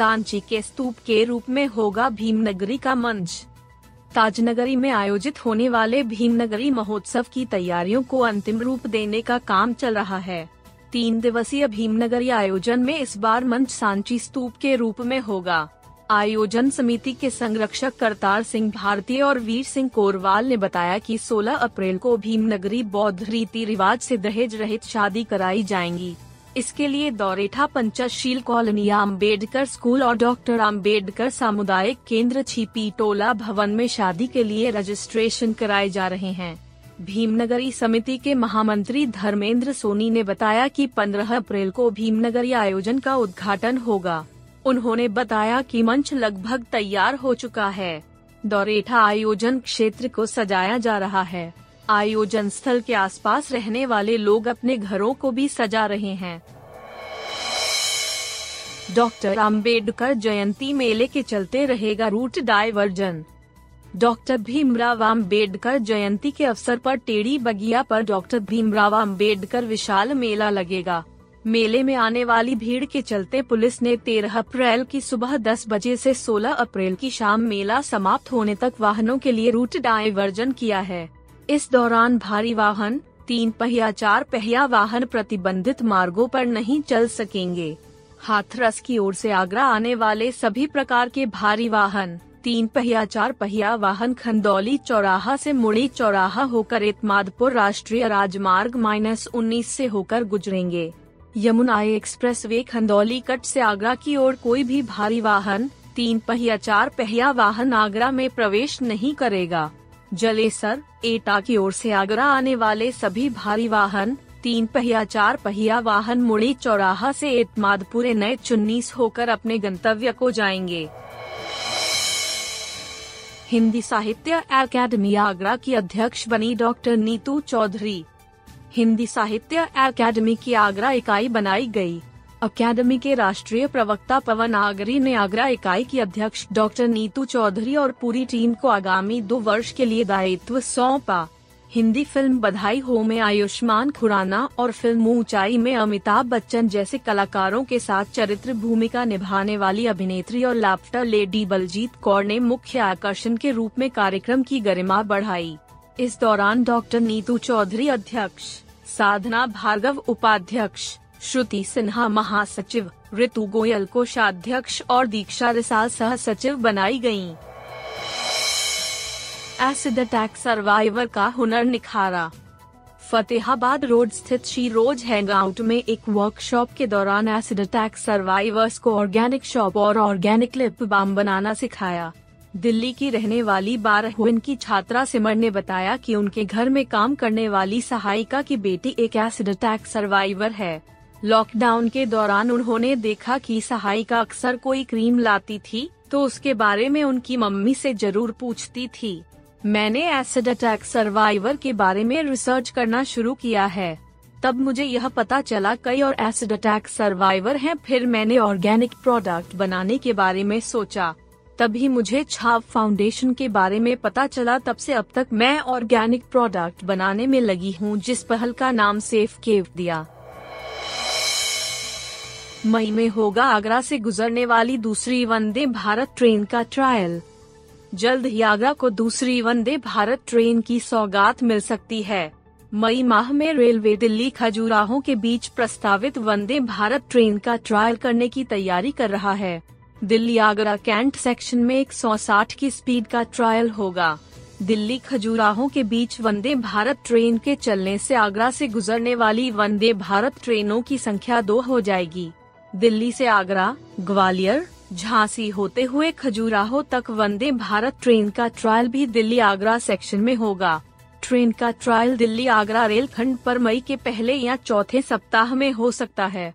सांची के स्तूप के रूप में होगा भीमनगरी का मंच। ताजनगरी में आयोजित होने वाले भीमनगरी महोत्सव की तैयारियों को अंतिम रूप देने का काम चल रहा है। तीन दिवसीय भीमनगरी आयोजन में इस बार मंच सांची स्तूप के रूप में होगा। आयोजन समिति के संरक्षक करतार सिंह भारतीय और वीर सिंह कोरवाल ने बताया कि 16 अप्रैल को भीमनगरी बौद्ध रीति रिवाज से दहेज रहित शादी कराई जाएँगी। इसके लिए दौरेठा पंचशील कॉलोनी अंबेडकर स्कूल और डॉक्टर अंबेडकर सामुदायिक केंद्र छिपी टोला भवन में शादी के लिए रजिस्ट्रेशन कराए जा रहे हैं। भीमनगरी समिति के महामंत्री धर्मेंद्र सोनी ने बताया कि 15 अप्रैल को भीमनगरी आयोजन का उद्घाटन होगा। उन्होंने बताया कि मंच लगभग तैयार हो चुका है। दौरेठा आयोजन क्षेत्र को सजाया जा रहा है। आयोजन स्थल के आसपास रहने वाले लोग अपने घरों को भी सजा रहे हैं। डॉक्टर अंबेडकर जयंती मेले के चलते रहेगा route diversion. Doctor Bhimrao Ambedkar जयंती के अवसर पर टेढ़ी बगिया पर डॉक्टर भीमराव अंबेडकर विशाल मेला लगेगा। मेले में आने वाली भीड़ के चलते पुलिस ने 13 अप्रैल की सुबह 10 बजे से 16 अप्रैल की शाम मेला समाप्त होने तक वाहनों के लिए रूट डायवर्जन किया है। इस दौरान भारी वाहन, तीन पहिया, चार पहिया वाहन प्रतिबंधित मार्गों पर नहीं चल सकेंगे। हाथरस की ओर से आगरा आने वाले सभी प्रकार के भारी वाहन, तीन पहिया, चार पहिया वाहन खंदौली चौराहा से मुड़ी चौराहा होकर इतमादपुर राष्ट्रीय राजमार्ग माइनस उन्नीस से होकर गुजरेंगे। Yamuna expressway Khandauli cut से आगरा की ओर कोई भी भारी वाहन, तीन पहिया, चार पहिया वाहन आगरा में प्रवेश नहीं करेगा। जलेसर एटा की ओर से आगरा आने वाले सभी भारी वाहन, तीन पहिया, चार पहिया वाहन मुड़ी चौराहा से एतमादपुर नए चुन्नीस होकर अपने गंतव्य को जाएँगे हिंदी साहित्य अकादमी आगरा की अध्यक्ष बनी डॉक्टर नीतू चौधरी हिंदी साहित्य अकादमी की आगरा इकाई बनाई गई। अकादमी के राष्ट्रीय प्रवक्ता पवन आगरी ने आगरा इकाई की अध्यक्ष डॉक्टर नीतू चौधरी और पूरी टीम को आगामी दो वर्ष के लिए दायित्व सौंपा। हिंदी फ़िल्म बधाई हो में आयुष्मान खुराना और फ़िल्म ऊंचाई में अमिताभ बच्चन जैसे कलाकारों के साथ चरित्र भूमिका निभाने वाली अभिनेत्री और लाफ्टर लेडी बलजीत कौर ने मुख्य आकर्षण के रूप में कार्यक्रम की गरिमा बढ़ाई। इस दौरान डॉक्टर नीतू चौधरी अध्यक्ष, साधना भार्गव उपाध्यक्ष श्रुति सिन्हा महासचिव ऋतु गोयल कोषाध्यक्ष और दीक्षा रिसाल सह सचिव बनाई गई एसिड अटैक सर्वाइवर का हुनर निखारा। फतेहाबाद रोड स्थित शी रोज हैंग आउट में एक वर्कशॉप के दौरान एसिड अटैक सर्वाइवर्स को ऑर्गेनिक शॉप और ऑर्गेनिक लिप बाम बनाना सिखाया। दिल्ली की रहने वाली बारह की छात्रा सिमर ने बताया कि उनके घर में काम करने वाली सहायिका की बेटी एक एसिड अटैक सर्वाइवर है। लॉकडाउन के दौरान उन्होंने देखा कि सहायिका अक्सर कोई क्रीम लाती थी तो उसके बारे में उनकी मम्मी से ज़रूर पूछती थी। मैंने एसिड अटैक सर्वाइवर के बारे में रिसर्च करना शुरू किया है। तब मुझे यह पता चला, कई और एसिड अटैक सर्वाइवर हैं, फिर मैंने ऑर्गेनिक प्रोडक्ट बनाने के बारे में सोचा। तभी मुझे छाप फाउंडेशन के बारे में पता चला, तब से अब तक मैं ऑर्गेनिक प्रोडक्ट बनाने में लगी हूँ, जिस पहल का नाम सेफ़ केव दिया। मई में होगा आगरा से गुजरने वाली दूसरी वंदे भारत ट्रेन का ट्रायल जल्द ही आगरा को दूसरी वंदे भारत ट्रेन की सौगात मिल सकती है. मई माह में रेलवे दिल्ली खजुराहो के बीच प्रस्तावित वंदे भारत ट्रेन का ट्रायल करने की तैयारी कर रहा है. दिल्ली आगरा कैंट सेक्शन में 160 की स्पीड का ट्रायल होगा. दिल्ली खजुराहो के बीच वंदे भारत ट्रेन के चलने से आगरा से गुजरने वाली वंदे भारत ट्रेनों की संख्या दो हो जाएगी. दिल्ली से आगरा, ग्वालियर, झांसी होते हुए खजुराहो तक वंदे भारत ट्रेन का ट्रायल भी दिल्ली आगरा सेक्शन में होगा। ट्रेन का ट्रायल दिल्ली आगरा रेलखंड पर मई के पहले या चौथे सप्ताह में हो सकता है।